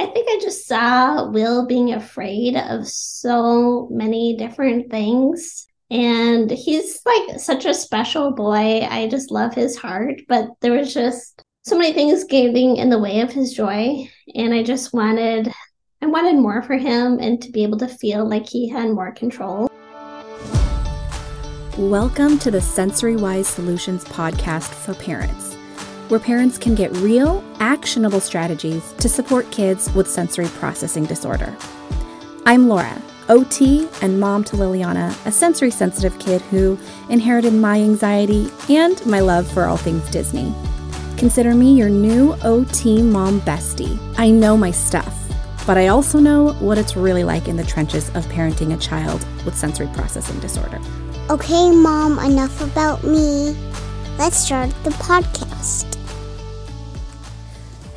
I think I just saw Will being afraid of so many different things. And he's like such a special boy. I just love his heart. But there was just so many things getting in the way of his joy. And I just wanted I wanted more for him and to be able to feel like he had more control. Welcome to the Sensory Wise Solutions podcast for parents, where parents can get real, actionable strategies to support kids with sensory processing disorder. I'm Laura, OT and mom to Liliana, a sensory sensitive kid who inherited my anxiety and my love for all things Disney. Consider me your new OT mom bestie. I know my stuff, but I also know what it's really like in the trenches of parenting a child with sensory processing disorder. Okay, Mom, enough about me. Let's start the podcast.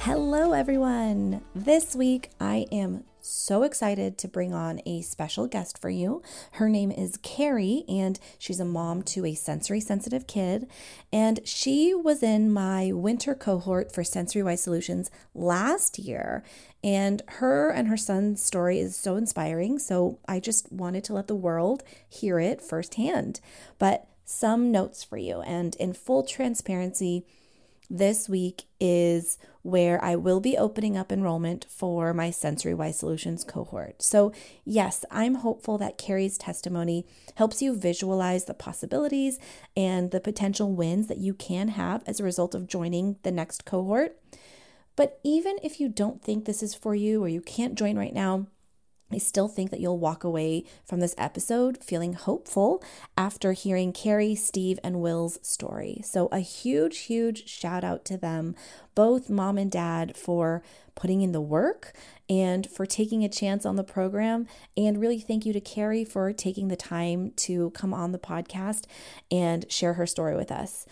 Hello, everyone. This week I am so excited to bring on a special guest for you. Her name is Carrie, and she's a mom to a sensory sensitive kid. And she was in my winter cohort for Sensory Wise Solutions last year. And her and her son's story is so inspiring. So I just wanted to let the world hear it firsthand. But some notes for you. And in full transparency, this week is where I will be opening up enrollment for my Sensory Wise Solutions cohort. So, yes, I'm hopeful that Carrie's testimony helps you visualize the possibilities and the potential wins that you can have as a result of joining the next cohort. But even if you don't think this is for you or you can't join right now, I still think that you'll walk away from this episode feeling hopeful after hearing Carrie, Steve, and Will's story. So, a huge, huge shout out to them, both mom and dad, for putting in the work and for taking a chance on the program. And really, thank you to Carrie for taking the time to come on the podcast and share her story with us.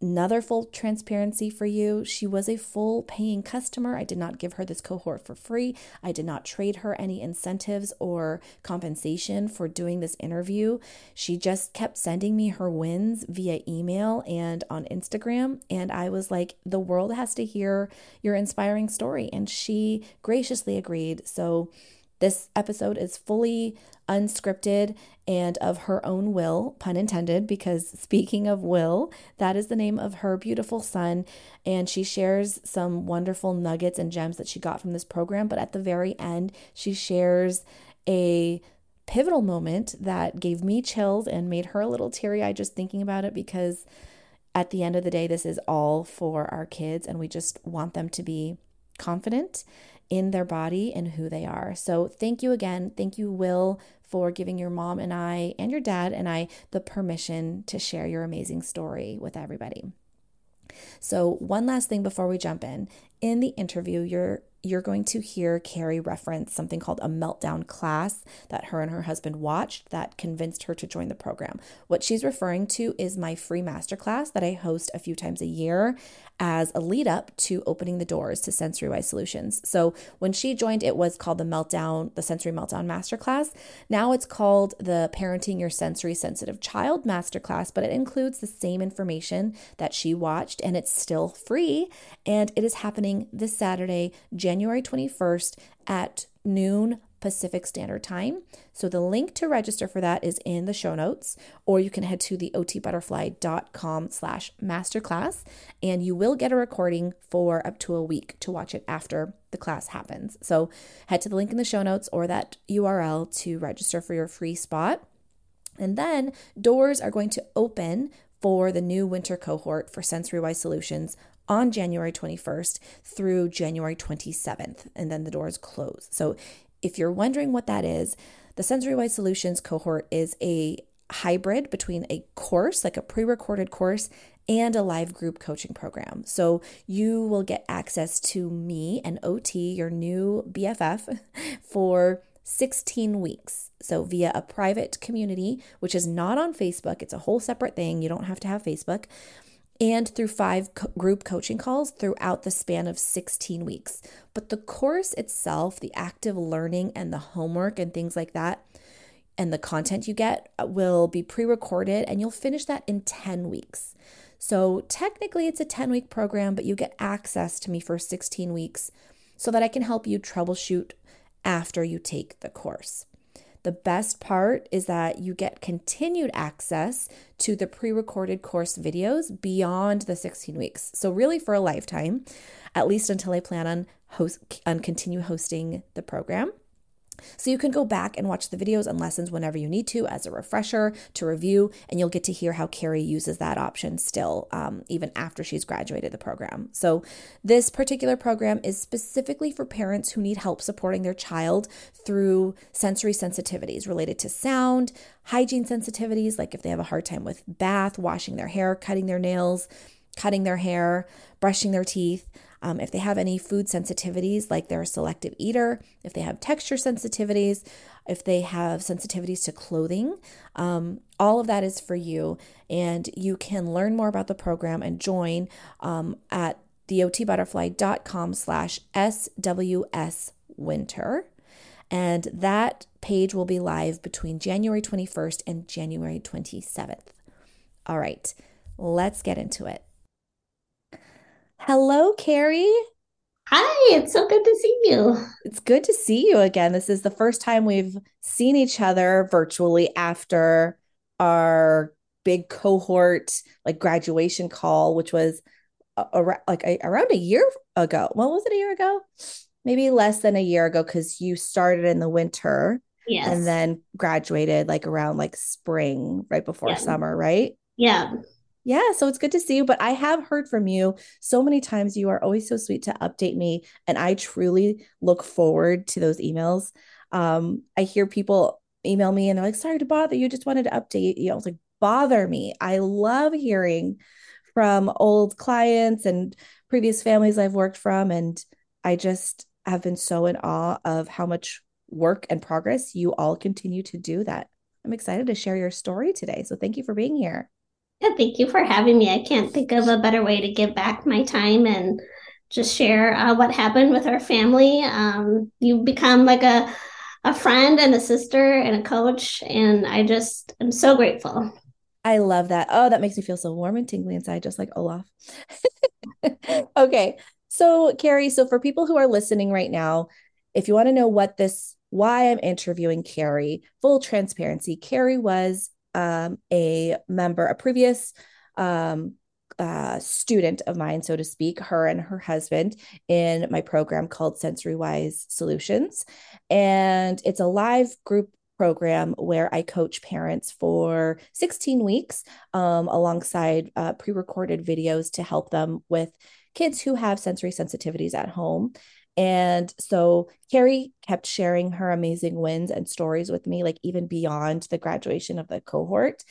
Another full transparency for you. She was a full paying customer. I did not give her this cohort for free. I did not trade her any incentives or compensation for doing this interview. She just kept sending me her wins via email and on Instagram. And I was like, the world has to hear your inspiring story. And she graciously agreed. So, this episode is fully unscripted and of her own will, pun intended, because speaking of Will, that is the name of her beautiful son. And she shares some wonderful nuggets and gems that she got from this program. But at the very end, she shares a pivotal moment that gave me chills and made her a little teary eyed just thinking about it because at the end of the day, this is all for our kids, and we just want them to be confident in their body and who they are. So, thank you again. Thank you, Will, for giving your mom and I, and your dad and I, the permission to share your amazing story with everybody. So, one last thing before we jump in. In the interview, you're you're going to hear Carrie reference something called a meltdown class that her and her husband watched that convinced her to join the program. What she's referring to is my free masterclass that I host a few times a year as a lead up to opening the doors to Sensory Wise Solutions. So when she joined, it was called the Meltdown, the Sensory Meltdown Masterclass. Now it's called the Parenting Your Sensory Sensitive Child Masterclass, but it includes the same information that she watched and it's still free. And it is happening this Saturday, January 21st at noon Pacific Standard Time. So the link to register for that is in the show notes, or you can head to the otbutterfly.com slash masterclass, and you will get a recording for up to a week to watch it after the class happens. So head to the link in the show notes or that URL to register for your free spot. And then doors are going to open for the new winter cohort for Sensory Wise Solutions on January 21st through January 27th, and then the doors close. So, if you're wondering what that is, the Sensory Wise Solutions cohort is a hybrid between a course, like a pre recorded course, and a live group coaching program. So you will get access to me and OT, your new BFF, for 16 weeks. So, via a private community, which is not on Facebook, it's a whole separate thing. You don't have to have Facebook and through five co- group coaching calls throughout the span of 16 weeks. But the course itself, the active learning and the homework and things like that, and the content you get uh, will be pre recorded and you'll finish that in 10 weeks. So technically, it's a 10 week program, but you get access to me for 16 weeks so that I can help you troubleshoot after you take the course. The best part is that you get continued access to the pre recorded course videos beyond the 16 weeks. So, really, for a lifetime, at least until I plan on, host, on continue hosting the program. So you can go back and watch the videos and lessons whenever you need to as a refresher to review, and you'll get to hear how Carrie uses that option still, um, even after she's graduated the program. So this particular program is specifically for parents who need help supporting their child through sensory sensitivities related to sound, hygiene sensitivities, like if they have a hard time with bath, washing their hair, cutting their nails, cutting their hair, brushing their teeth. Um, if they have any food sensitivities, like they're a selective eater, if they have texture sensitivities, if they have sensitivities to clothing, um, all of that is for you. And you can learn more about the program and join um, at theotbutterfly.com slash SWS winter. And that page will be live between January 21st and January 27th. All right, let's get into it. Hello, Carrie. Hi, it's so good to see you. It's good to see you again. This is the first time we've seen each other virtually after our big cohort like graduation call, which was a, a, like a, around a year ago. Well, was it a year ago? Maybe less than a year ago because you started in the winter Yes. and then graduated like around like spring, right before Yeah. summer, right? yeah. Yeah, so it's good to see you. But I have heard from you so many times. You are always so sweet to update me. And I truly look forward to those emails. Um, I hear people email me and they're like, sorry to bother you, just wanted to update you. I was like, bother me. I love hearing from old clients and previous families I've worked from. And I just have been so in awe of how much work and progress you all continue to do that. I'm excited to share your story today. So thank you for being here. Yeah, thank you for having me. I can't think of a better way to give back my time and just share uh, what happened with our family. Um, you become like a a friend and a sister and a coach, and I just am so grateful. I love that. Oh, that makes me feel so warm and tingly inside, just like Olaf. okay. So, Carrie, so for people who are listening right now, if you want to know what this, why I'm interviewing Carrie, full transparency, Carrie was um, a member, a previous um, uh, student of mine, so to speak, her and her husband in my program called Sensory Wise Solutions. And it's a live group program where I coach parents for 16 weeks um, alongside uh, pre recorded videos to help them with kids who have sensory sensitivities at home. And so Carrie kept sharing her amazing wins and stories with me, like even beyond the graduation of the cohort,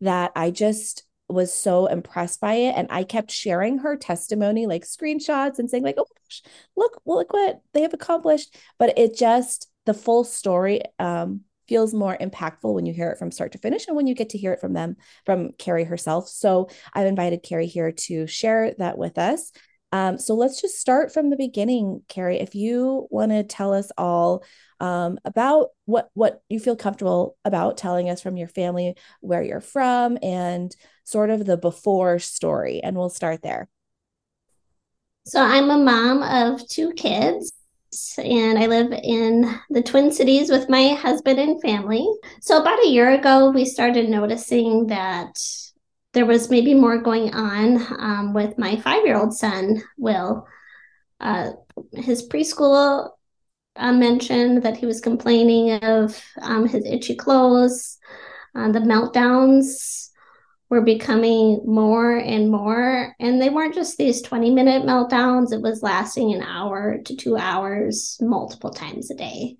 that I just was so impressed by it. And I kept sharing her testimony, like screenshots and saying, like, oh gosh, look, look what they have accomplished. But it just, the full story um, feels more impactful when you hear it from start to finish and when you get to hear it from them, from Carrie herself. So I've invited Carrie here to share that with us. Um, so let's just start from the beginning, Carrie. If you want to tell us all um, about what what you feel comfortable about telling us from your family, where you're from, and sort of the before story, and we'll start there. So I'm a mom of two kids. And I live in the Twin Cities with my husband and family. So, about a year ago, we started noticing that there was maybe more going on um, with my five year old son, Will. Uh, his preschool uh, mentioned that he was complaining of um, his itchy clothes, uh, the meltdowns were becoming more and more. And they weren't just these 20 minute meltdowns, it was lasting an hour to two hours multiple times a day.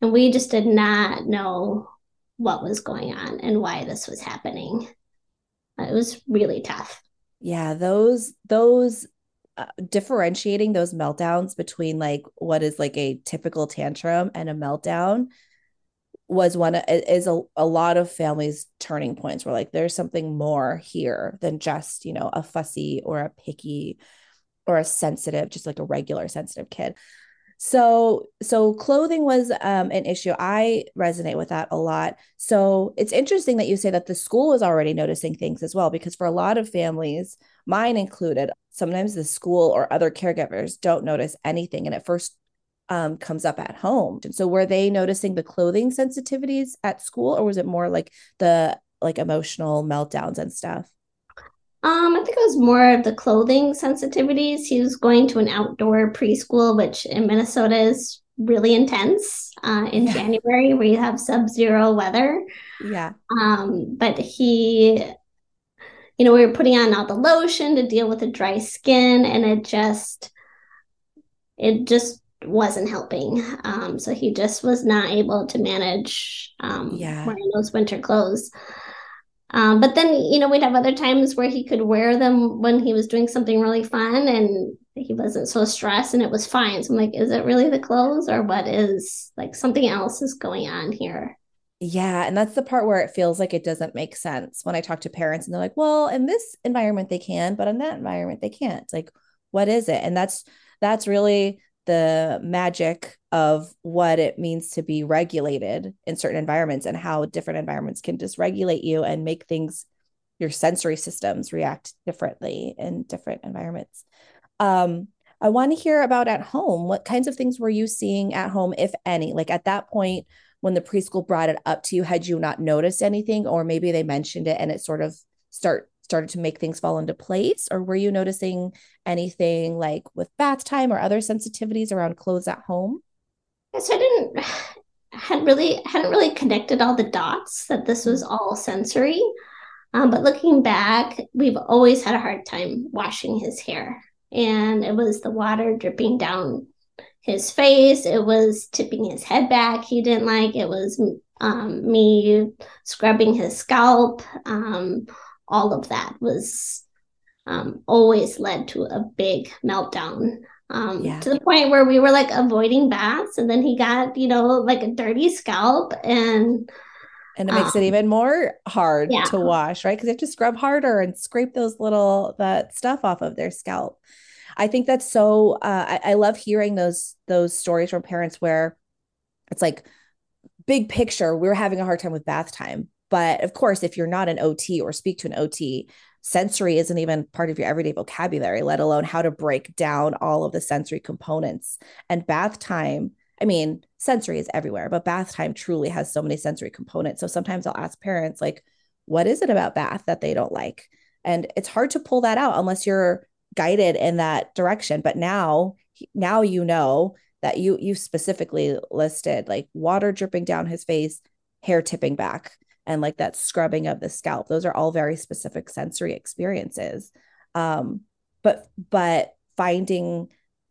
And we just did not know what was going on and why this was happening. It was really tough. Yeah, those those uh, differentiating those meltdowns between like what is like a typical tantrum and a meltdown was one is a, a lot of families turning points where like there's something more here than just you know a fussy or a picky or a sensitive just like a regular sensitive kid So, so clothing was um, an issue. I resonate with that a lot. So it's interesting that you say that the school was already noticing things as well, because for a lot of families, mine included, sometimes the school or other caregivers don't notice anything, and it first um, comes up at home. And so, were they noticing the clothing sensitivities at school, or was it more like the like emotional meltdowns and stuff? Um, I think it was more of the clothing sensitivities. He was going to an outdoor preschool, which in Minnesota is really intense uh, in yeah. January, where you have sub-zero weather. Yeah. Um, but he, you know, we were putting on all the lotion to deal with the dry skin, and it just, it just wasn't helping. Um, so he just was not able to manage um, yeah. wearing those winter clothes. Um, but then, you know, we'd have other times where he could wear them when he was doing something really fun and he wasn't so stressed and it was fine. So I'm like, is it really the clothes or what is like something else is going on here? Yeah. And that's the part where it feels like it doesn't make sense when I talk to parents and they're like, well, in this environment they can, but in that environment they can't. Like, what is it? And that's, that's really the magic of what it means to be regulated in certain environments and how different environments can dysregulate you and make things your sensory systems react differently in different environments. Um, i want to hear about at home. What kinds of things were you seeing at home if any? Like at that point when the preschool brought it up to you had you not noticed anything? Or maybe they mentioned it and it sort of start started to make things fall into place? Or were you noticing anything like with bath time or other sensitivities around clothes at home? Yes i didn't had really hadn't really connected all the dots that this was mm-hmm. all sensory. Um, but looking back we've always had a hard time washing his hair. And it was the water dripping down his face. It was tipping his head back. He didn't like it was um, me scrubbing his scalp. Um, all of that was um, always led to a big meltdown um, yeah. to the point where we were like avoiding baths and then he got you know like a dirty scalp and and it makes um, it even more hard yeah. to wash right because you have to scrub harder and scrape those little that stuff off of their scalp i think that's so uh, I, I love hearing those those stories from parents where it's like big picture we we're having a hard time with bath time but of course, if you're not an OT or speak to an OT, sensory isn't even part of your everyday vocabulary, let alone how to break down all of the sensory components. And bath time, I mean, sensory is everywhere, but bath time truly has so many sensory components. So sometimes I'll ask parents, like, what is it about bath that they don't like? And it's hard to pull that out unless you're guided in that direction. But now, now you know that you you specifically listed like water dripping down his face, hair tipping back and like that scrubbing of the scalp. Those are all very specific sensory experiences. Um but but finding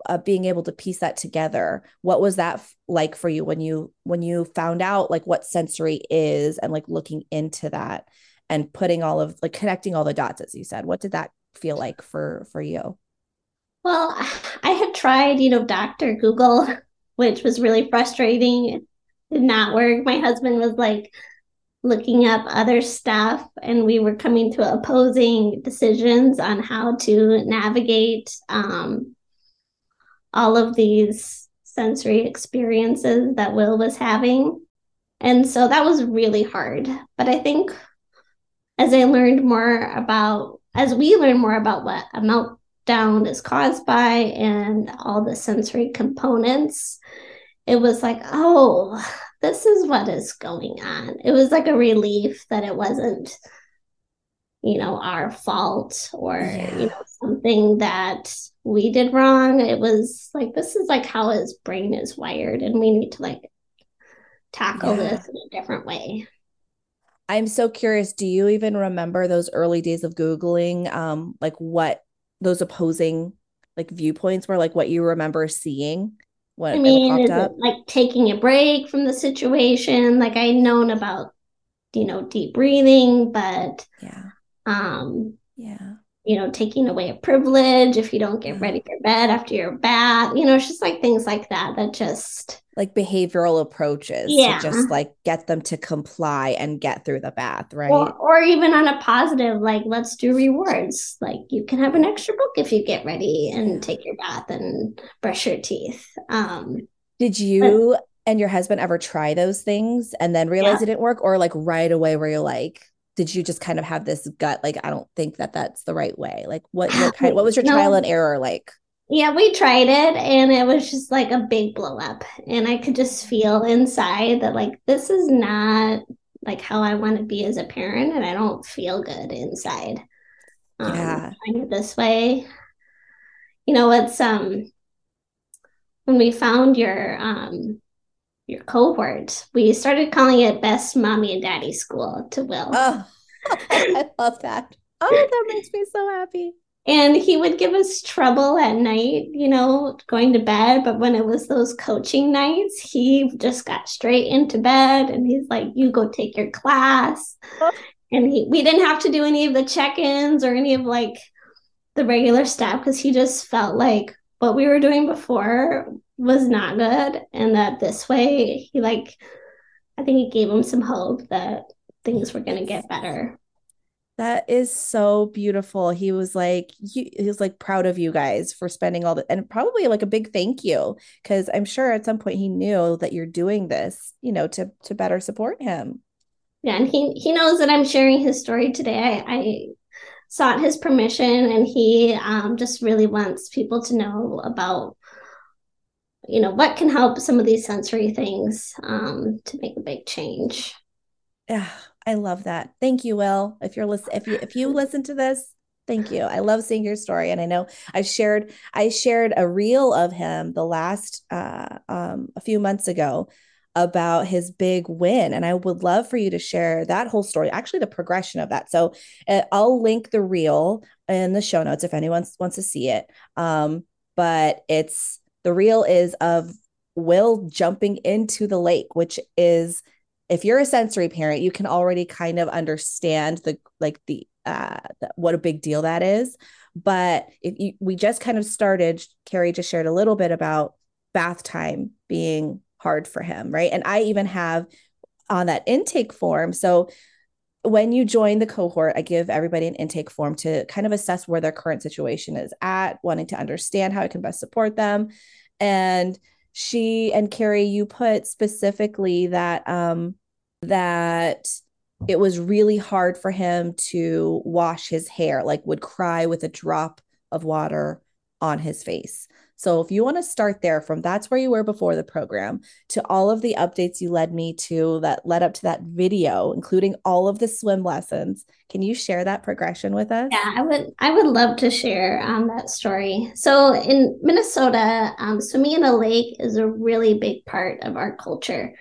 uh, being able to piece that together what was that f- like for you when you when you found out like what sensory is and like looking into that and putting all of like connecting all the dots as you said? What did that feel like for for you? Well i had tried you know dr google which was really frustrating. It did not work. My husband was like looking up other stuff and we were coming to opposing decisions on how to navigate um, all of these sensory experiences that Will was having. And so that was really hard. But I think as I learned more about, as we learned more about what a meltdown is caused by and all the sensory components, it was like, oh, this is what is going on. It was like a relief that it wasn't, you know, our fault or, yeah. you know, something that we did wrong. It was like, this is like how his brain is wired, and we need to like tackle yeah. this in a different way. I'm so curious. Do you even remember those early days of Googling, um, like what those opposing like viewpoints were, like what you remember seeing? What I mean, is up? it like taking a break from the situation? Like I known about, you know, deep breathing, but yeah, um, yeah, you know, taking away a privilege if you don't get ready for bed after your bath. You know, it's just like things like that that just like behavioral approaches yeah. to just like get them to comply and get through the bath, right? Or, or even on a positive, like let's do rewards. Like you can have an extra book if you get ready and take your bath and brush your teeth. Um, Did you but, and your husband ever try those things and then realize yeah. it didn't work, or like right away where you're like, did you just kind of have this gut like I don't think that that's the right way? Like what what kind what was your no. trial and error like? Yeah, we tried it and it was just like a big blow up. And I could just feel inside that, like, this is not like how I want to be as a parent. And I don't feel good inside. Um, yeah. Trying it this way. You know, it's, um, when we found your, um, your cohort, we started calling it Best Mommy and Daddy School to Will. Oh, I love that. Oh, that makes me so happy and he would give us trouble at night you know going to bed. But when it was those coaching nights he just got straight into bed and he's like you go take your class. And he, we didn't have to do any of the check-ins or any of like the regular stuff because he just felt like what we were doing before was not good and that this way he like i think it gave him some hope that things were going to get better that is so beautiful. He was like, he, he was like proud of you guys for spending all the, and probably like a big thank you because I'm sure at some point he knew that you're doing this, you know, to to better support him. Yeah, and he he knows that I'm sharing his story today. I, I sought his permission, and he um, just really wants people to know about, you know, what can help some of these sensory things um, to make a big change. Yeah, I love that. Thank you, Will. If you're listen, if you if you listen to this, thank you. I love seeing your story, and I know I shared I shared a reel of him the last uh, um, a few months ago about his big win, and I would love for you to share that whole story. Actually, the progression of that. So uh, I'll link the reel in the show notes if anyone wants to see it. Um, but it's the reel is of Will jumping into the lake, which is if you're a sensory parent, you can already kind of understand the like the uh the, what a big deal that is. But if you we just kind of started, Carrie just shared a little bit about bath time being hard for him, right? And I even have on that intake form. So when you join the cohort, I give everybody an intake form to kind of assess where their current situation is at, wanting to understand how I can best support them. And she and Carrie, you put specifically that um, that it was really hard for him to wash his hair, like would cry with a drop of water on his face. So if you want to start there from that's where you were before the program to all of the updates you led me to that led up to that video, including all of the swim lessons, can you share that progression with us? Yeah, I would. I would love to share um, that story. So in Minnesota, um, swimming in a lake is a really big part of our culture,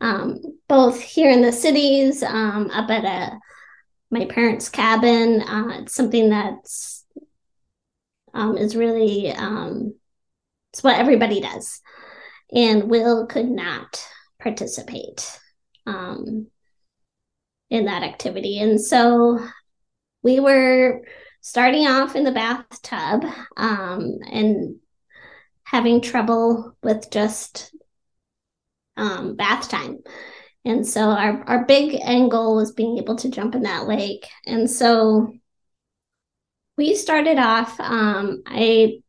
um, both here in the cities, um, up at a my parents' cabin. Uh, it's something that's um, is really um, it's what everybody does. And Will could not participate um, in that activity. And so we were starting off in the bathtub um, and having trouble with just um, bath time. And so our, our big end goal was being able to jump in that lake. And so we started off, um, I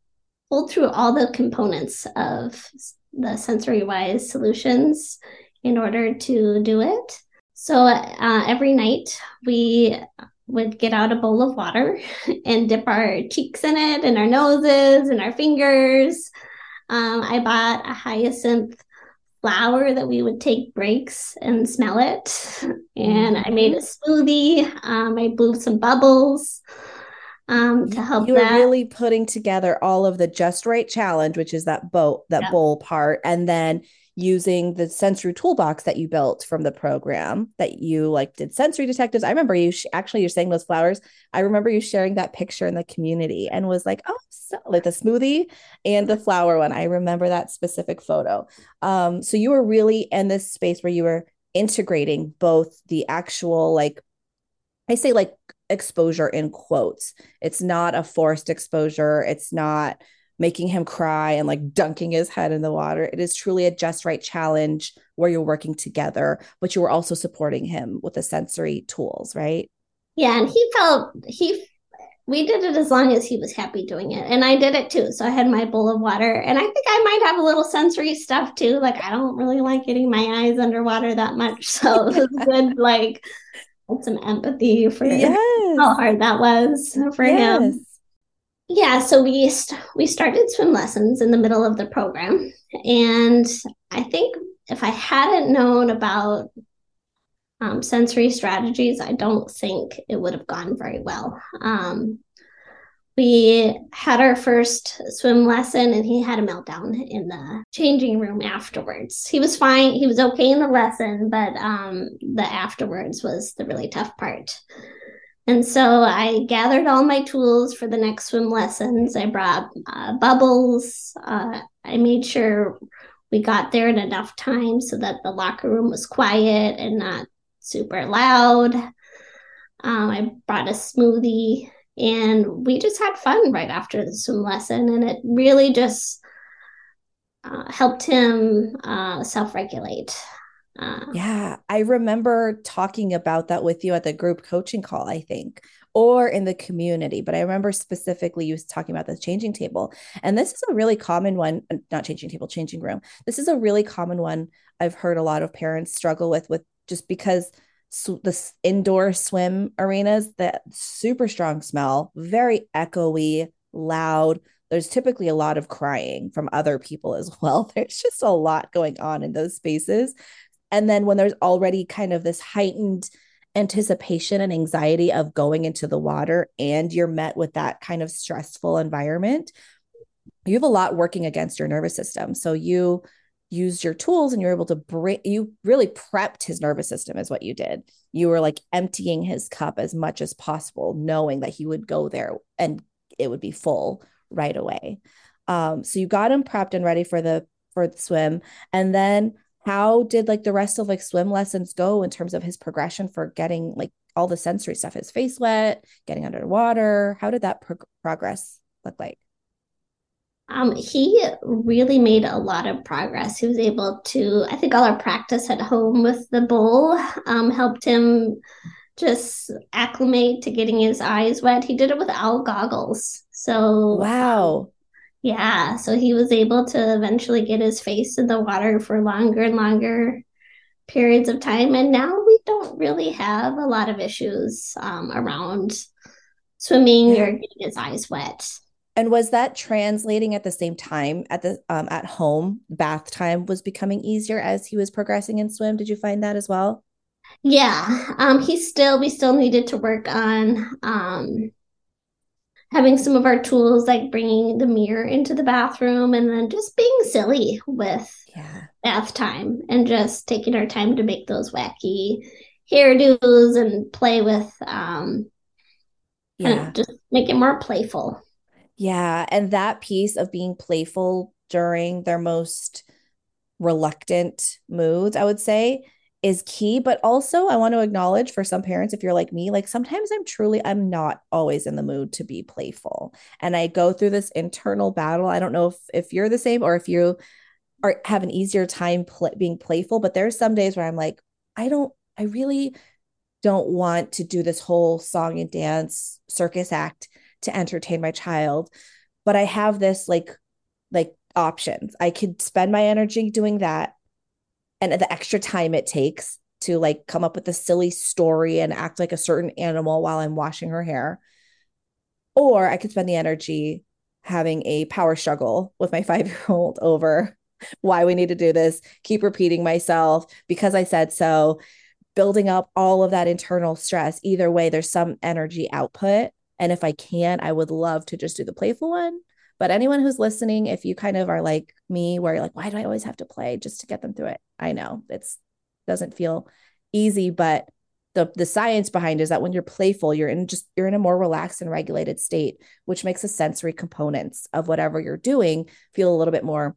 pulled through all the components of the sensory wise solutions in order to do it. So uh, every night we would get out a bowl of water and dip our cheeks in it and our noses and our fingers. Um, I bought a hyacinth flower that we would take breaks and smell it. And I made a smoothie. Um, I blew some bubbles um, to help. You were really putting together all of the just right challenge, which is that boat, that yeah. bowl part, and then using the sensory toolbox that you built from the program that you like did sensory detectives. I remember you sh- actually you're saying those flowers. I remember you sharing that picture in the community and was like, oh, so like the smoothie and the flower one. I remember that specific photo. Um, so you were really in this space where you were integrating both the actual like I say like exposure in quotes. It's not a forced exposure. It's not making him cry and like dunking his head in the water. It is truly a just right challenge where you're working together, but you were also supporting him with the sensory tools, right? Yeah, and he felt he we did it as long as he was happy doing it. And I did it too. So I had my bowl of water. And I think I might have a little sensory stuff too. Like I don't really like getting my eyes underwater that much. So it was good, like some empathy for yes. how hard that was for yes. him. Yeah, so we st- we started swim lessons in the middle of the program, and I think if I hadn't known about um, sensory strategies, I don't think it would have gone very well. Um, we had our first swim lesson and he had a meltdown in the changing room afterwards. He was fine. He was okay in the lesson, but um, the afterwards was the really tough part. And so I gathered all my tools for the next swim lessons. I brought uh, bubbles. Uh, I made sure we got there in enough time so that the locker room was quiet and not super loud. Um, I brought a smoothie and we just had fun right after the swim lesson. And it really just uh, helped him uh, self regulate. Uh, yeah, I remember talking about that with you at the group coaching call, I think, or in the community. But I remember specifically you talking about the changing table. And this is a really common one, uh, not changing table, changing room. This is a really common one I've heard a lot of parents struggle with, with just because so the indoor swim arenas that super strong smell very echoey loud. There's typically a lot of crying from other people as well. There's just a lot going on in those spaces. And then when there's already kind of this heightened anticipation and anxiety of going into the water and you're met with that kind of stressful environment you have a lot working against your nervous system. So you used your tools and you're able to bring you really prepped his nervous system is what you did. You were like emptying his cup as much as possible knowing that he would go there and it would be full right away. Um so you got him prepped and ready for the for the swim. And then how did like the rest of like swim lessons go in terms of his progression for getting like all the sensory stuff his face wet getting underwater? How did that pro- progress look like um, he really made a lot of progress. He was able to, I think all our practice at home with the bowl um, helped him just acclimate to getting his eyes wet. He did it with owl goggles. So, wow. Yeah. So he was able to eventually get his face in the water for longer and longer periods of time. And now we don't really have a lot of issues um, around swimming yeah. or getting his eyes wet. And was that translating at the same time at the um, at home? Bath time was becoming easier as he was progressing in swim. Did you find that as well? Yeah, um, he still we still needed to work on um, having some of our tools like bringing the mirror into the bathroom and then just being silly with yeah. bath time and just taking our time to make those wacky hairdos and play with um, yeah, just make it more playful. Yeah. And that piece of being playful during their most reluctant moods, I would say, is key. But also, I want to acknowledge for some parents, if you're like me, like sometimes I'm truly, I'm not always in the mood to be playful. And I go through this internal battle. I don't know if, if you're the same or if you are have an easier time pl- being playful, but there's some days where I'm like, I don't, I really don't want to do this whole song and dance circus act to entertain my child but i have this like like options. I could spend my energy doing that and the extra time it takes to like come up with a silly story and act like a certain animal while i'm washing her hair. Or i could spend the energy having a power struggle with my 5 year old over why we need to do this keep repeating myself because i said so building up all of that internal stress. Either way there's some energy output and if I can, I would love to just do the playful one. But anyone who's listening, if you kind of are like me, where you're like, why do I always have to play just to get them through it? I know it's doesn't feel easy, but the the science behind is that when you're playful, you're in just you're in a more relaxed and regulated state, which makes the sensory components of whatever you're doing feel a little bit more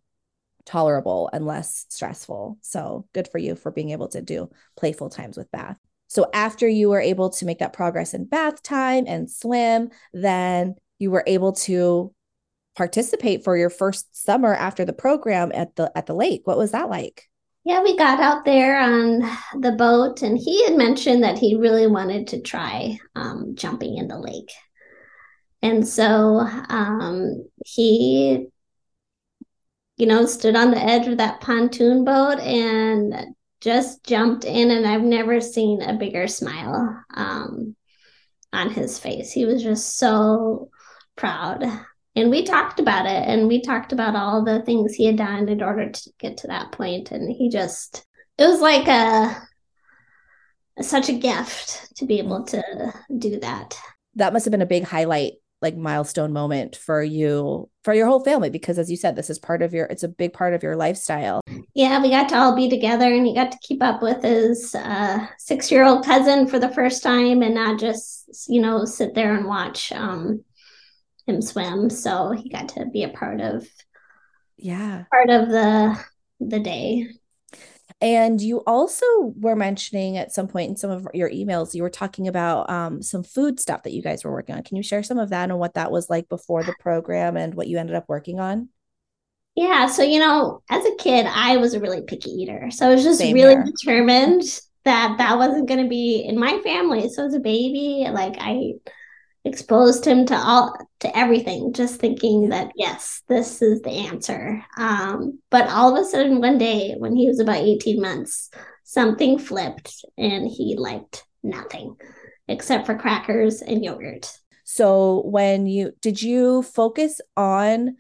tolerable and less stressful. So good for you for being able to do playful times with Bath. So after you were able to make that progress in bath time and swim, then you were able to participate for your first summer after the program at the at the lake. What was that like? Yeah, we got out there on the boat, and he had mentioned that he really wanted to try um, jumping in the lake. And so um, he, you know, stood on the edge of that pontoon boat and just jumped in. And I've never seen a bigger smile um, on his face. He was just so proud. And we talked about it and we talked about all the things he had done in order to get to that point. And he just, it was like a, such a gift to be able to do that. That must have been a big highlight like milestone moment for you for your whole family because as you said this is part of your it's a big part of your lifestyle. Yeah we got to all be together and he got to keep up with his uh, six year old cousin for the first time and not just you know sit there and watch um, him swim. So he got to be a part of yeah. part of the the day and you also were mentioning at some point in some of your emails, you were talking about um, some food stuff that you guys were working on. Can you share some of that and what that was like before the program and what you ended up working on? Yeah. So, you know, as a kid, I was a really picky eater. So I was just Same really here. determined that that wasn't going to be in my family. So as a baby, like I exposed him to all to everything just thinking that yes this is the answer. Um, but all of a sudden one day when he was about 18 months something flipped and he liked nothing except for crackers and yogurt. So when you did you focus on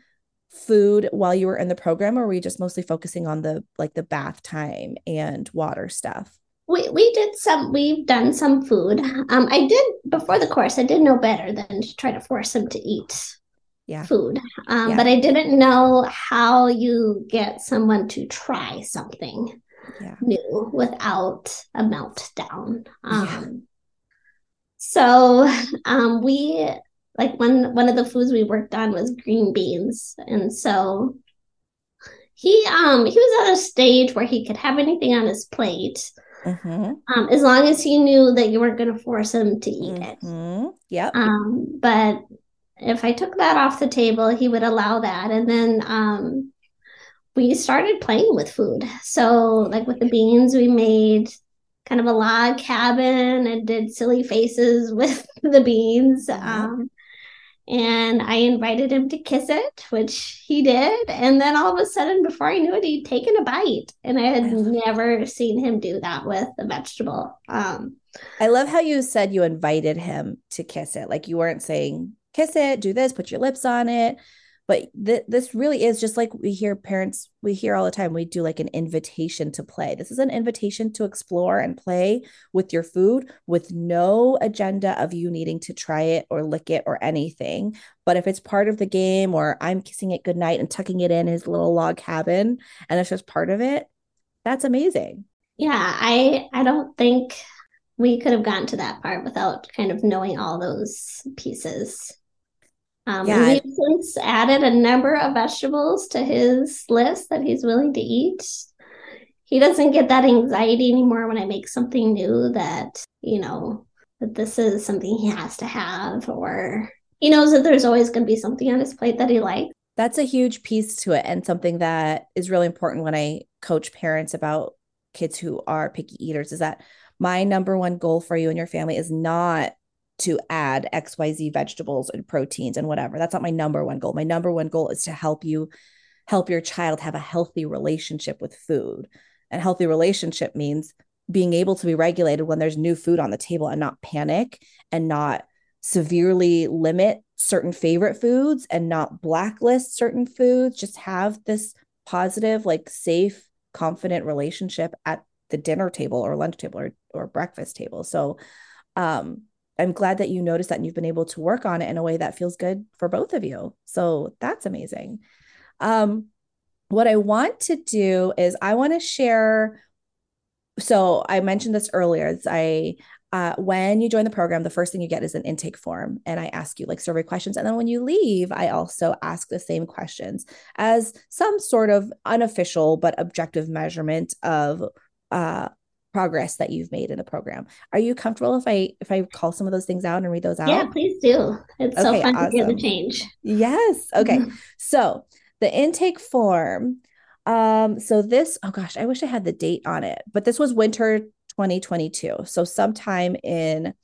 food while you were in the program or were you just mostly focusing on the like the bath time and water stuff we we did some we've done some food um i did before the course i did know better than to try to force him to eat yeah. food um yeah. but i didn't know how you get someone to try something yeah. new without a meltdown um so um we like one one of the foods we worked on was green beans and so he um he was at a stage where he could have anything on his plate Mm-hmm. Um, as long as he knew that you weren't going to force him to eat mm-hmm. it. Yeah. Um, but if I took that off the table, he would allow that. And then um, we started playing with food. So, like with the beans, we made kind of a log cabin and did silly faces with the beans. Mm-hmm. Um, and I invited him to kiss it, which he did. And then all of a sudden, before I knew it, he'd taken a bite. And I had I never seen him do that with a vegetable. Um, I love how you said you invited him to kiss it. Like you weren't saying, kiss it, do this, put your lips on it but th- this really is just like we hear parents we hear all the time we do like an invitation to play. This is an invitation to explore and play with your food with no agenda of you needing to try it or lick it or anything. But if it's part of the game or i'm kissing it goodnight and tucking it in his little log cabin and it's just part of it that's amazing. Yeah i i don't think we could have gotten to that part without kind of knowing all those pieces um, yeah. We've since added a number of vegetables to his list that he's willing to eat. He doesn't get that anxiety anymore when I make something new that, you know, that this is something he has to have, or he knows that there's always going to be something on his plate that he likes. That's a huge piece to it, and something that is really important when I coach parents about kids who are picky eaters is that my number one goal for you and your family is not to add xyz vegetables and proteins and whatever. That's not my number one goal. My number one goal is to help you help your child have a healthy relationship with food. And healthy relationship means being able to be regulated when there's new food on the table and not panic and not severely limit certain favorite foods and not blacklist certain foods. Just have this positive like safe confident relationship at the dinner table or lunch table or, or breakfast table. So um I'm glad that you noticed that and you've been able to work on it in a way that feels good for both of you. So that's amazing. Um, what I want to do is I want to share. So I mentioned this earlier. I uh, when you join the program, the first thing you get is an intake form, and I ask you like survey questions. And then when you leave, I also ask the same questions as some sort of unofficial but objective measurement of uh, progress that you've made in the program. Are you comfortable if I if I call some of those things out and read those out? Yeah, please do. It's okay, so fun awesome. to hear the change. Yes. Okay. so the intake form. Um, so this, oh gosh, I wish I had the date on it, but this was winter 2022. So sometime in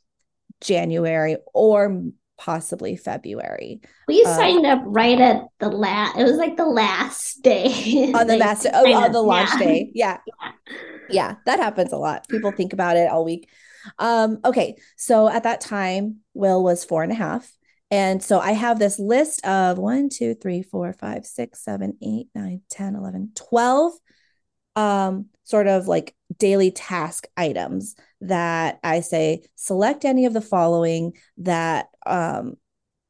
January or possibly February. We um, signed up right at the last. It was like the last day on the master oh, on the launch yeah. day. Yeah. yeah, yeah, that happens a lot. People think about it all week. Um, okay, so at that time, Will was four and a half. And so I have this list of one, two, three, four, five, six, seven, eight, nine, 10, 11, 12 um, sort of like daily task items that I say select any of the following that um,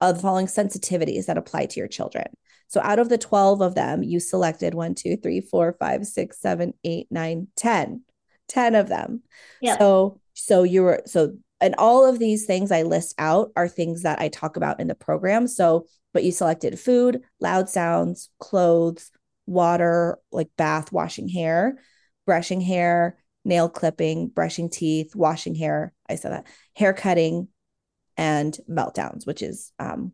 of the following sensitivities that apply to your children. So out of the 12 of them, you selected one, two, three, four, five, six, seven, eight, nine, 10. 10 of them. Yeah. So so you were so and all of these things I list out are things that I talk about in the program. So, but you selected food, loud sounds, clothes, water, like bath, washing hair, brushing hair, nail clipping, brushing teeth, washing hair. I said that hair cutting and meltdowns, which is um,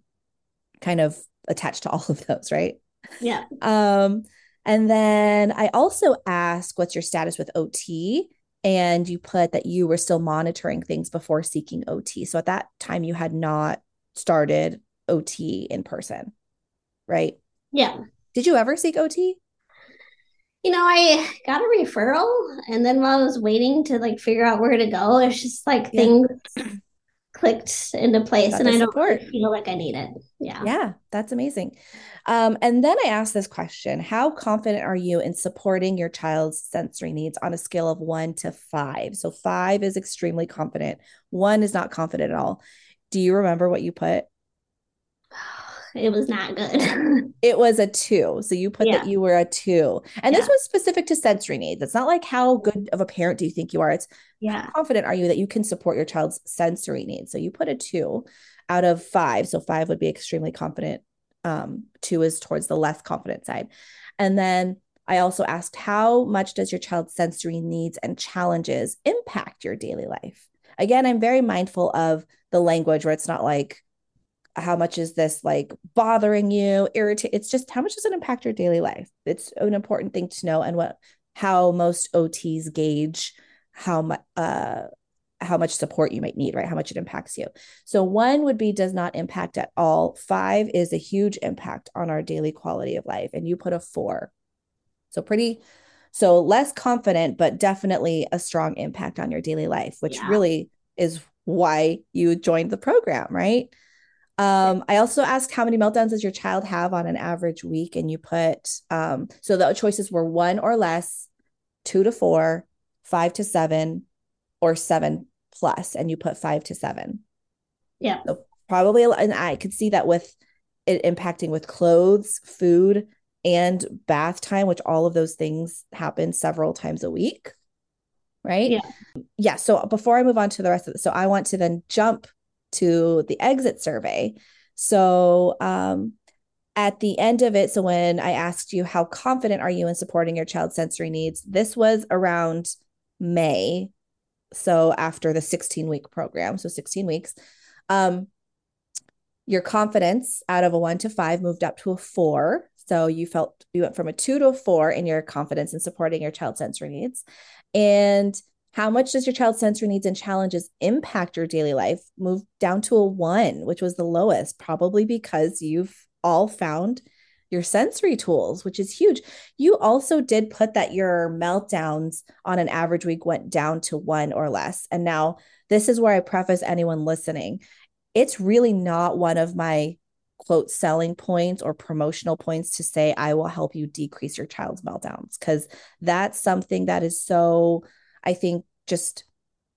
kind of attached to all of those, right? Yeah. Um, and then I also ask, what's your status with OT? And you put that you were still monitoring things before seeking OT. So at that time, you had not started OT in person, right? Yeah. Did you ever seek OT? You know, I got a referral, and then while I was waiting to like figure out where to go, it's just like yeah. things clicked into place, and I don't support. feel like I need it. Yeah, yeah, that's amazing. Um, and then I asked this question: How confident are you in supporting your child's sensory needs on a scale of one to five? So five is extremely confident, one is not confident at all. Do you remember what you put? it was not good. it was a two. So you put yeah. that you were a two. And yeah. this was specific to sensory needs. It's not like how good of a parent do you think you are? It's yeah. how confident are you that you can support your child's sensory needs? So you put a two out of five. So five would be extremely confident. Um, two is towards the less confident side. And then I also asked, how much does your child's sensory needs and challenges impact your daily life? Again, I'm very mindful of the language where it's not like, how much is this like bothering you? Irritate it's just how much does it impact your daily life? It's an important thing to know and what how most ots gauge how much uh how much support you might need right? How much it impacts you. So one would be does not impact at all. Five is a huge impact on our daily quality of life and you put a four. So pretty so less confident but definitely a strong impact on your daily life which yeah. really is why you joined the program right um, I also asked how many meltdowns does your child have on an average week, and you put um, so the choices were one or less, two to four, five to seven, or seven plus, and you put five to seven. Yeah, so probably, and I could see that with it impacting with clothes, food, and bath time, which all of those things happen several times a week. Right. Yeah. Yeah. So before I move on to the rest of it, so I want to then jump to the exit survey. So, um, at the end of it, so when I asked you, how confident are you in supporting your child's sensory needs? This was around May. So, after the 16 week program, so 16 weeks, um, your confidence out of a one to five moved up to a four. So, you felt you went from a two to a four in your confidence in supporting your child's sensory needs. And how much does your child's sensory needs and challenges impact your daily life? Move down to a one, which was the lowest, probably because you've all found your sensory tools, which is huge. You also did put that your meltdowns on an average week went down to one or less. And now, this is where I preface anyone listening. It's really not one of my quote selling points or promotional points to say, I will help you decrease your child's meltdowns, because that's something that is so I think just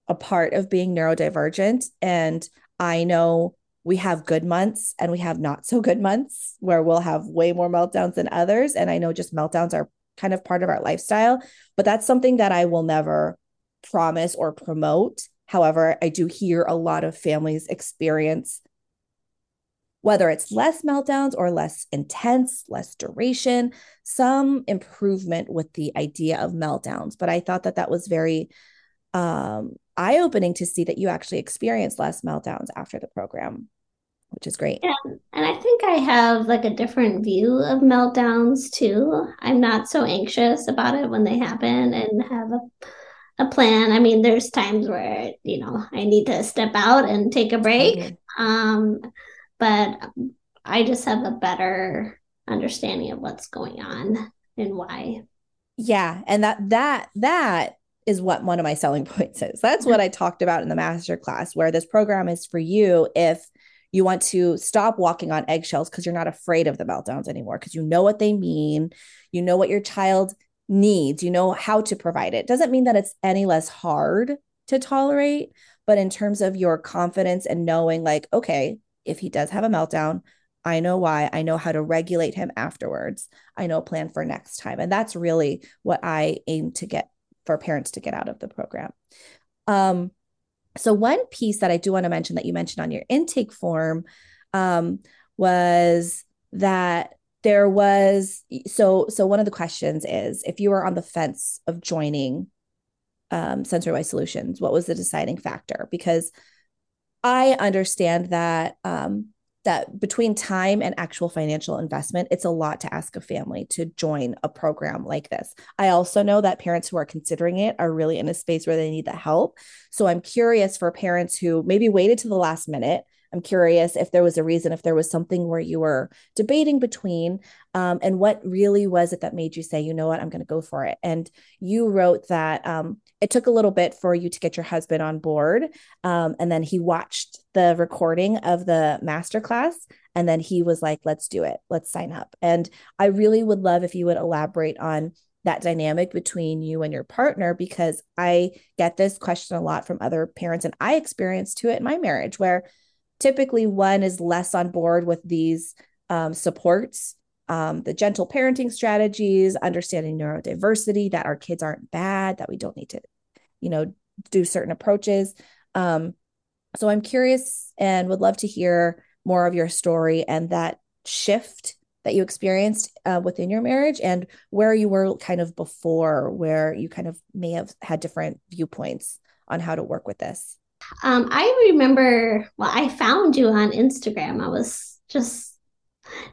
a part of being neurodivergent. And I know we have good months and we have not so good months where we'll have way more meltdowns than others. And I know just meltdowns are kind of part of our lifestyle, but that's something that I will never promise or promote. However, I do hear a lot of families experience whether it's less meltdowns or less intense, less duration, some improvement with the idea of meltdowns. But I thought that that was very um, eye opening to see that you actually experienced less meltdowns after the program, which is great. Yeah. And I think I have like a different view of meltdowns too. I'm not so anxious about it when they happen and have a a plan. I mean, there's times where, you know, I need to step out and take a break. Mm-hmm. Um, but um, I just have a better understanding of what's going on and why. Yeah. And that, that, that is what one of my selling points is. That's what I talked about in the master class, where this program is for you if you want to stop walking on eggshells because you're not afraid of the meltdowns anymore, because you know what they mean. You know what your child needs, you know how to provide it. Doesn't mean that it's any less hard to tolerate, but in terms of your confidence and knowing, like, okay, if he does have a meltdown, I know why. I know how to regulate him afterwards. I know a plan for next time. And that's really what I aim to get for parents to get out of the program. Um, so one piece that I do want to mention that you mentioned on your intake form um, was that there was so so one of the questions is if you were on the fence of joining um, sensory solutions, what was the deciding factor? Because I understand that um, that between time and actual financial investment, it's a lot to ask a family to join a program like this. I also know that parents who are considering it are really in a space where they need the help. So I'm curious for parents who maybe waited to the last minute. I'm curious if there was a reason, if there was something where you were debating between, um, and what really was it that made you say, you know what, I'm going to go for it. And you wrote that um, it took a little bit for you to get your husband on board, um, and then he watched the recording of the master class and then he was like let's do it. Let's sign up. And i really would love if you would elaborate on that dynamic between you and your partner because i get this question a lot from other parents and i experienced to it in my marriage where typically one is less on board with these um, supports um, the gentle parenting strategies understanding neurodiversity that our kids aren't bad that we don't need to you know do certain approaches um, so I'm curious and would love to hear more of your story and that shift that you experienced uh, within your marriage and where you were kind of before, where you kind of may have had different viewpoints on how to work with this. Um, I remember, well, I found you on Instagram. I was just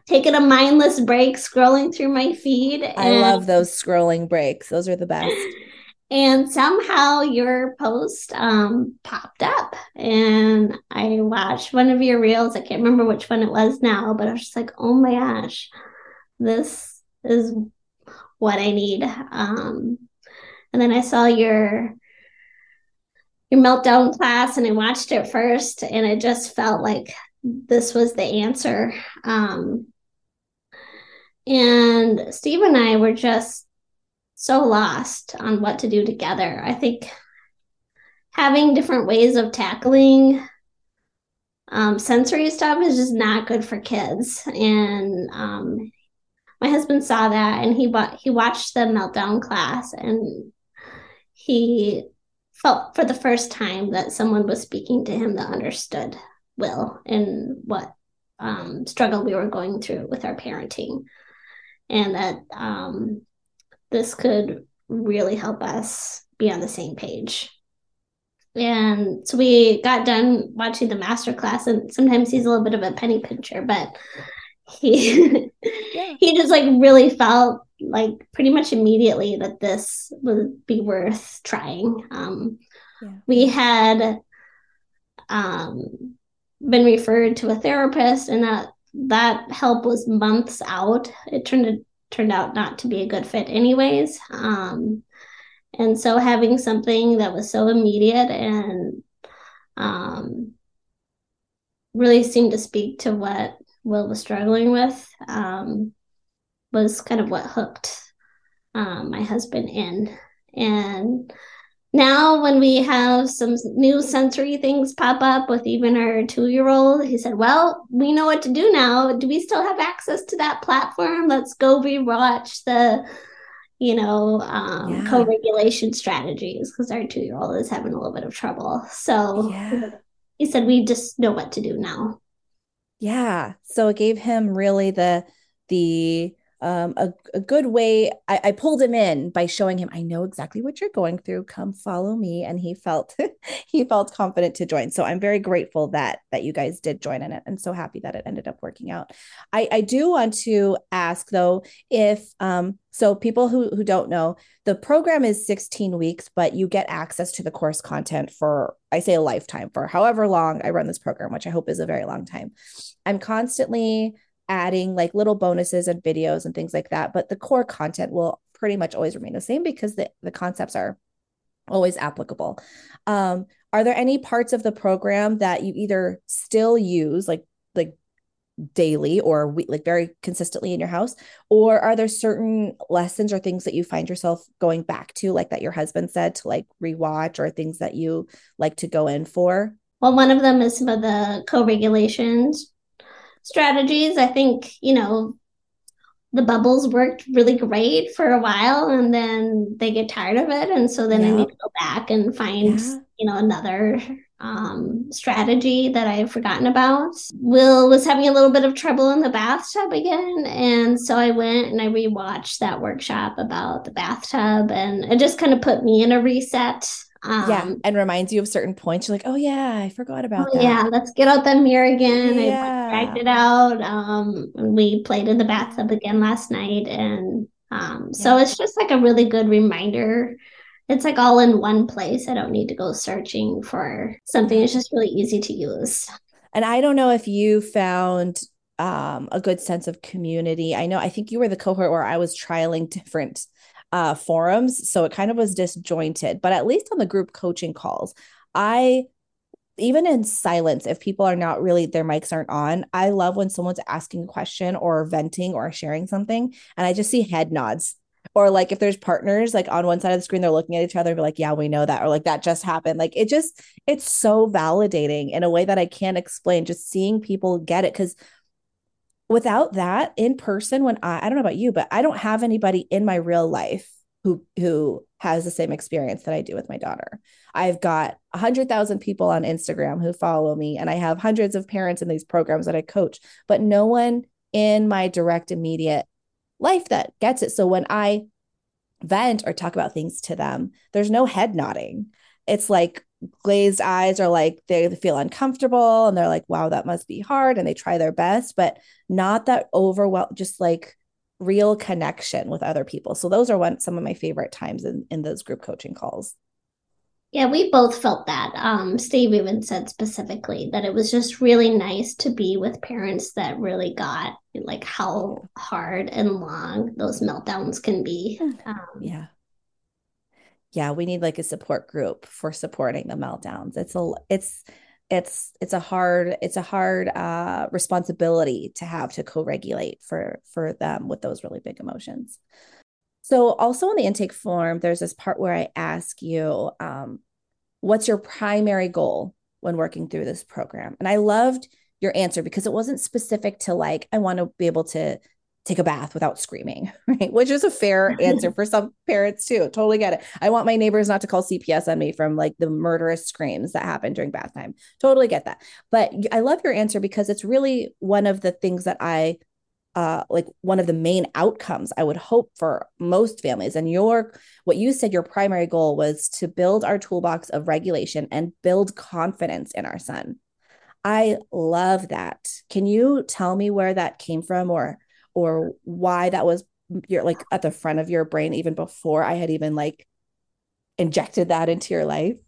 taking a mindless break, scrolling through my feed. I love those scrolling breaks, those are the best. and somehow your post um, popped up and i watched one of your reels i can't remember which one it was now but i was just like oh my gosh this is what i need um, and then i saw your your meltdown class and i watched it first and it just felt like this was the answer um, and steve and i were just so lost on what to do together. I think having different ways of tackling um, sensory stuff is just not good for kids. And um, my husband saw that, and he bought, he watched the meltdown class, and he felt for the first time that someone was speaking to him that understood Will and what um, struggle we were going through with our parenting, and that um, this could really help us be on the same page. And so we got done watching the master class, and sometimes he's a little bit of a penny pincher, but he yeah. he just like really felt like pretty much immediately that this would be worth trying. Um, yeah. We had um, been referred to a therapist, and that that help was months out. It turned turned out not to be a good fit anyways um, and so having something that was so immediate and um, really seemed to speak to what will was struggling with um, was kind of what hooked um, my husband in. And now when we have some new sensory things pop up with even our two year old he said well we know what to do now. Do we still have access to that platform? Let's go rewatch the you know um, yeah. co-regulation strategies because our two year old is having a little bit of trouble. So yeah. he said we just know what to do now. Yeah. So it gave him really the the um, a, a good way. I, I pulled him in by showing him, I know exactly what you're going through. Come follow me. And he felt he felt confident to join. So I'm very grateful that that you guys did join in it and so happy that it ended up working out. I, I do want to ask though, if um, so people who who don't know, the program is 16 weeks, but you get access to the course content for I say a lifetime for however long I run this program, which I hope is a very long time. I'm constantly adding like little bonuses and videos and things like that. But the core content will pretty much always remain the same because the, the concepts are always applicable. Um, are there any parts of the program that you either still use like like daily or we, like very consistently in your house or are there certain lessons or things that you find yourself going back to like that your husband said to like rewatch or things that you like to go in for well one of them is some of the co-regulations strategies. I think, you know, the bubbles worked really great for a while and then they get tired of it. And so then yeah. I need to go back and find, yeah. you know, another um, strategy that I've forgotten about. Will was having a little bit of trouble in the bathtub again. And so I went and I rewatched that workshop about the bathtub and it just kind of put me in a reset um, yeah, and reminds you of certain points. You're like, oh yeah, I forgot about oh, that. Yeah, let's get out that mirror again. Yeah. I dragged it out. Um, we played in the bathtub again last night, and um, so yeah. it's just like a really good reminder. It's like all in one place. I don't need to go searching for something. It's just really easy to use. And I don't know if you found um, a good sense of community. I know I think you were the cohort where I was trialing different uh, forums. So it kind of was disjointed, but at least on the group coaching calls, I even in silence, if people are not really, their mics aren't on, I love when someone's asking a question or venting or sharing something. And I just see head nods. Or like if there's partners like on one side of the screen, they're looking at each other be like, yeah, we know that. Or like that just happened. Like it just, it's so validating in a way that I can't explain. Just seeing people get it. Cause without that in person when I I don't know about you but I don't have anybody in my real life who who has the same experience that I do with my daughter. I've got 100,000 people on Instagram who follow me and I have hundreds of parents in these programs that I coach but no one in my direct immediate life that gets it. So when I vent or talk about things to them, there's no head nodding. It's like glazed eyes are like they feel uncomfortable and they're like wow that must be hard and they try their best but not that overwhelm just like real connection with other people. So those are one some of my favorite times in in those group coaching calls. Yeah we both felt that. Um steve even said specifically that it was just really nice to be with parents that really got like how hard and long those meltdowns can be. Hmm. um, yeah yeah, we need like a support group for supporting the meltdowns. It's a it's it's it's a hard it's a hard uh responsibility to have to co-regulate for for them with those really big emotions. So also on the intake form, there's this part where I ask you, um, what's your primary goal when working through this program? And I loved your answer because it wasn't specific to like, I want to be able to take a bath without screaming, right? Which is a fair answer for some parents too. Totally get it. I want my neighbors not to call CPS on me from like the murderous screams that happen during bath time. Totally get that. But I love your answer because it's really one of the things that I uh like one of the main outcomes I would hope for most families and your what you said your primary goal was to build our toolbox of regulation and build confidence in our son. I love that. Can you tell me where that came from or or why that was mm, your like at the front of your brain even before I had even like injected that into your life?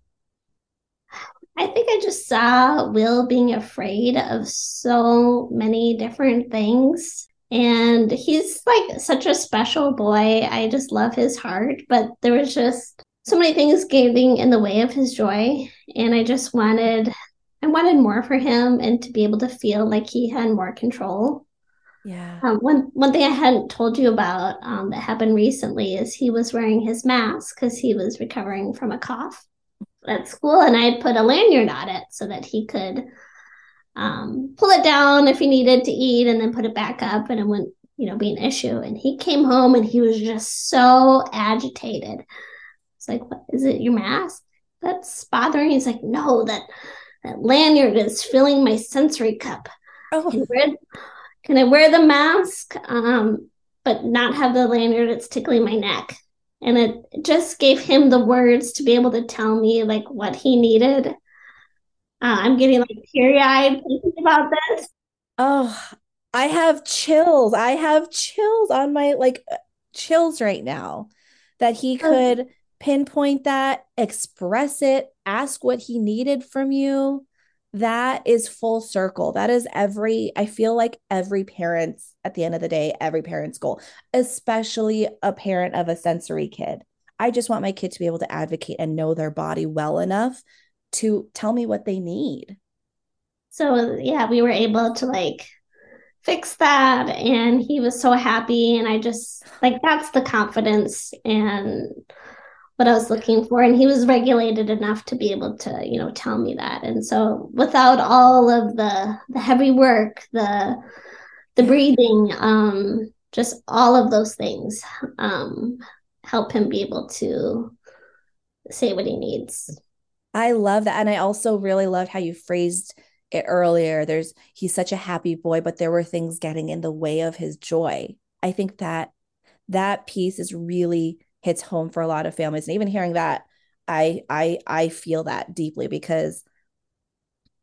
I think I just saw Will being afraid of so many different things. And he's like such a special boy. I just love his heart, but there was just so many things getting in the way of his joy. And I just wanted, I wanted more for him and to be able to feel like he had more control. Yeah. Um, one one thing I hadn't told you about um, that happened recently is he was wearing his mask because he was recovering from a cough at school, and I had put a lanyard on it so that he could um, pull it down if he needed to eat, and then put it back up, and it wouldn't, you know, be an issue. And he came home and he was just so agitated. It's like, what is it? Your mask? That's bothering. He's like, no, that that lanyard is filling my sensory cup. Oh. Can I wear the mask? Um, but not have the lanyard that's tickling my neck. And it just gave him the words to be able to tell me like what he needed. Uh, I'm getting like teary eyed thinking about this. Oh, I have chills. I have chills on my like chills right now that he could pinpoint that, express it, ask what he needed from you. That is full circle. That is every, I feel like every parent's, at the end of the day, every parent's goal, especially a parent of a sensory kid. I just want my kid to be able to advocate and know their body well enough to tell me what they need. So, yeah, we were able to like fix that and he was so happy and i just like that's the confidence and what i was looking for and he was regulated enough to be able to you know tell me that. And so without all of the the heavy work the the breathing um just all of those things um help him be able to say what he needs. I love that. And i also really loved how you phrased it earlier. There's he's such a happy boy but there were things getting in the way of his joy. I think that that piece is really hits home for a lot of families. And even hearing that i i i feel that deeply because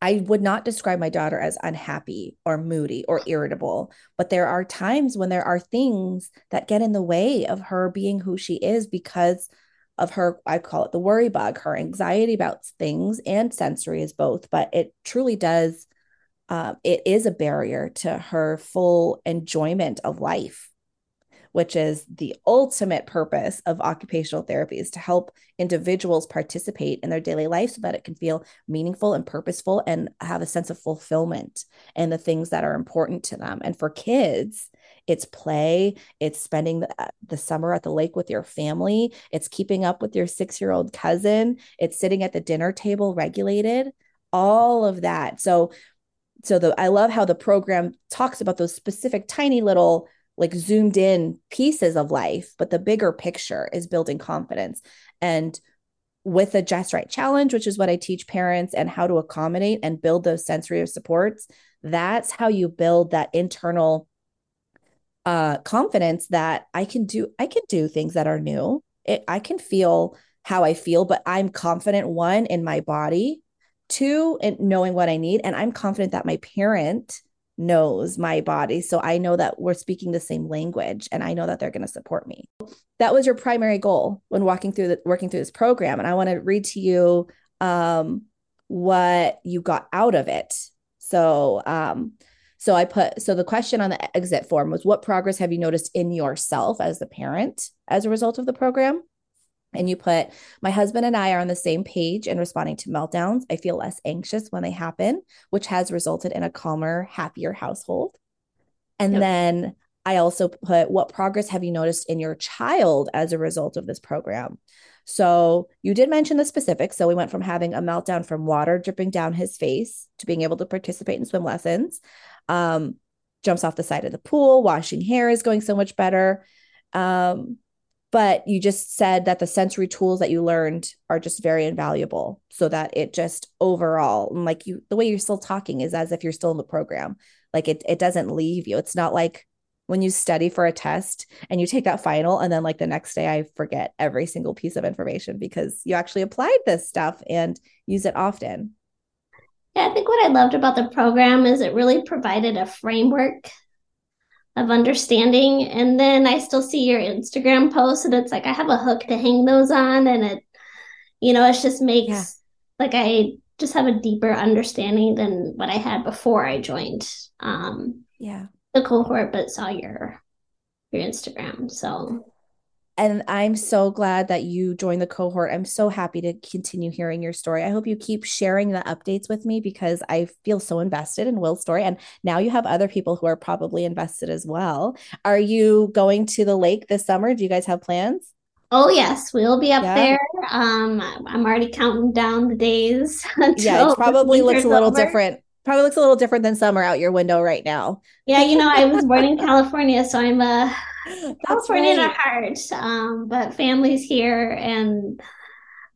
I would not describe my daughter as unhappy or moody or irritable, but there are times when there are things that get in the way of her being who she is because of her i call it the worry bug her anxiety about things and sensory is both. But it truly does um, it is a barrier to her full enjoyment of life which is the ultimate purpose of occupational therapy is to help individuals participate in their daily life so that it can feel meaningful and purposeful and have a sense of fulfillment and the things that are important to them. And for kids it's play it's spending the, uh, the summer at the lake with your family it's keeping up with your six year old cousin it's sitting at the dinner table regulated all of that. So so the i love how the program talks about those specific tiny little like zoomed in pieces of life but the bigger picture is building confidence and with the just right challenge which is what i teach parents and how to accommodate and build those sensory supports that's how you build that internal uh, confidence that I can do I can do things that are new. It, I can feel how I feel, but I'm confident one in my body, two in knowing what I need, and I'm confident that my parent knows my body. So I know that we're speaking the same language and I know that they're going to support me. That was your primary goal when walking through the working through this program. And I want to read to you um, what you got out of it. So um, so I put, so the question on the exit form was what progress have you noticed in yourself as the parent as a result of the program? And you put, my husband and I are on the same page in responding to meltdowns. I feel less anxious when they happen, which has resulted in a calmer, happier household. And yep. then I also put, what progress have you noticed in your child as a result of this program? So you did mention the specifics. So we went from having a meltdown from water dripping down his face to being able to participate in swim lessons. Um, jumps off the side of the pool, washing hair is going so much better. Um, but you just said that the sensory tools that you learned are just very invaluable so that it just overall like you the way you're still talking is as if you're still in the program like it it doesn't leave you it's not like when you study for a test and you take that final and then like the next day I forget every single piece of information because you actually applied this stuff and use it often. Yeah, I think what I loved about the program is it really provided a framework of understanding. And then I still see your Instagram posts and it's like I have a hook to hang those on and it, you know, it just makes yeah. like I just have a deeper understanding than what I had before I joined. Um, yeah the cohort, but saw your your Instagram. So and I'm so glad that you joined the cohort. I'm so happy to continue hearing your story. I hope you keep sharing the updates with me because I feel so invested in Will's story. And now you have other people who are probably invested as well. Are you going to the lake this summer? Do you guys have plans? Oh yes, we'll be up yeah. there. Um, I'm already counting down the days. yeah, it probably looks a little over. different probably looks a little different than summer out your window right now. Yeah, you know, I was born in California, so I'm a California right. at heart. Um, but family's here and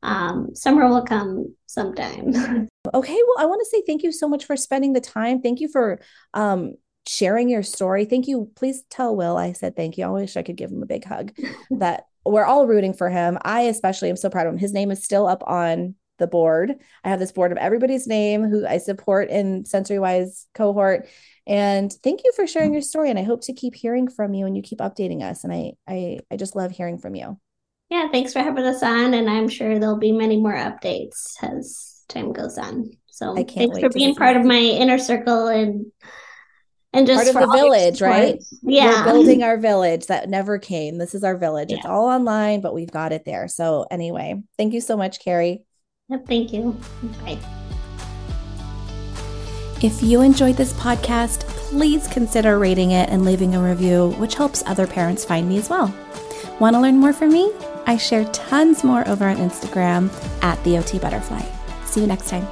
um, summer will come sometime. okay, well, I want to say thank you so much for spending the time. Thank you for um, sharing your story. Thank you. Please tell Will I said thank you. I wish I could give him a big hug. that we're all rooting for him. I especially am so proud of him. His name is still up on the board. I have this board of everybody's name who I support in Sensory Wise cohort. And thank you for sharing mm. your story. And I hope to keep hearing from you and you keep updating us. And I I I just love hearing from you. Yeah, thanks for having us on. And I'm sure there'll be many more updates as time goes on. So I can't thanks for being part of my inner circle and and just part of the village, right? Yeah, we're building our village that never came. This is our village. Yeah. It's all online, but we've got it there. So anyway, thank you so much, Carrie. Thank you. Bye. If you enjoyed this podcast, please consider rating it and leaving a review, which helps other parents find me as well. Want to learn more from me? I share tons more over on Instagram at the OT Butterfly. See you next time.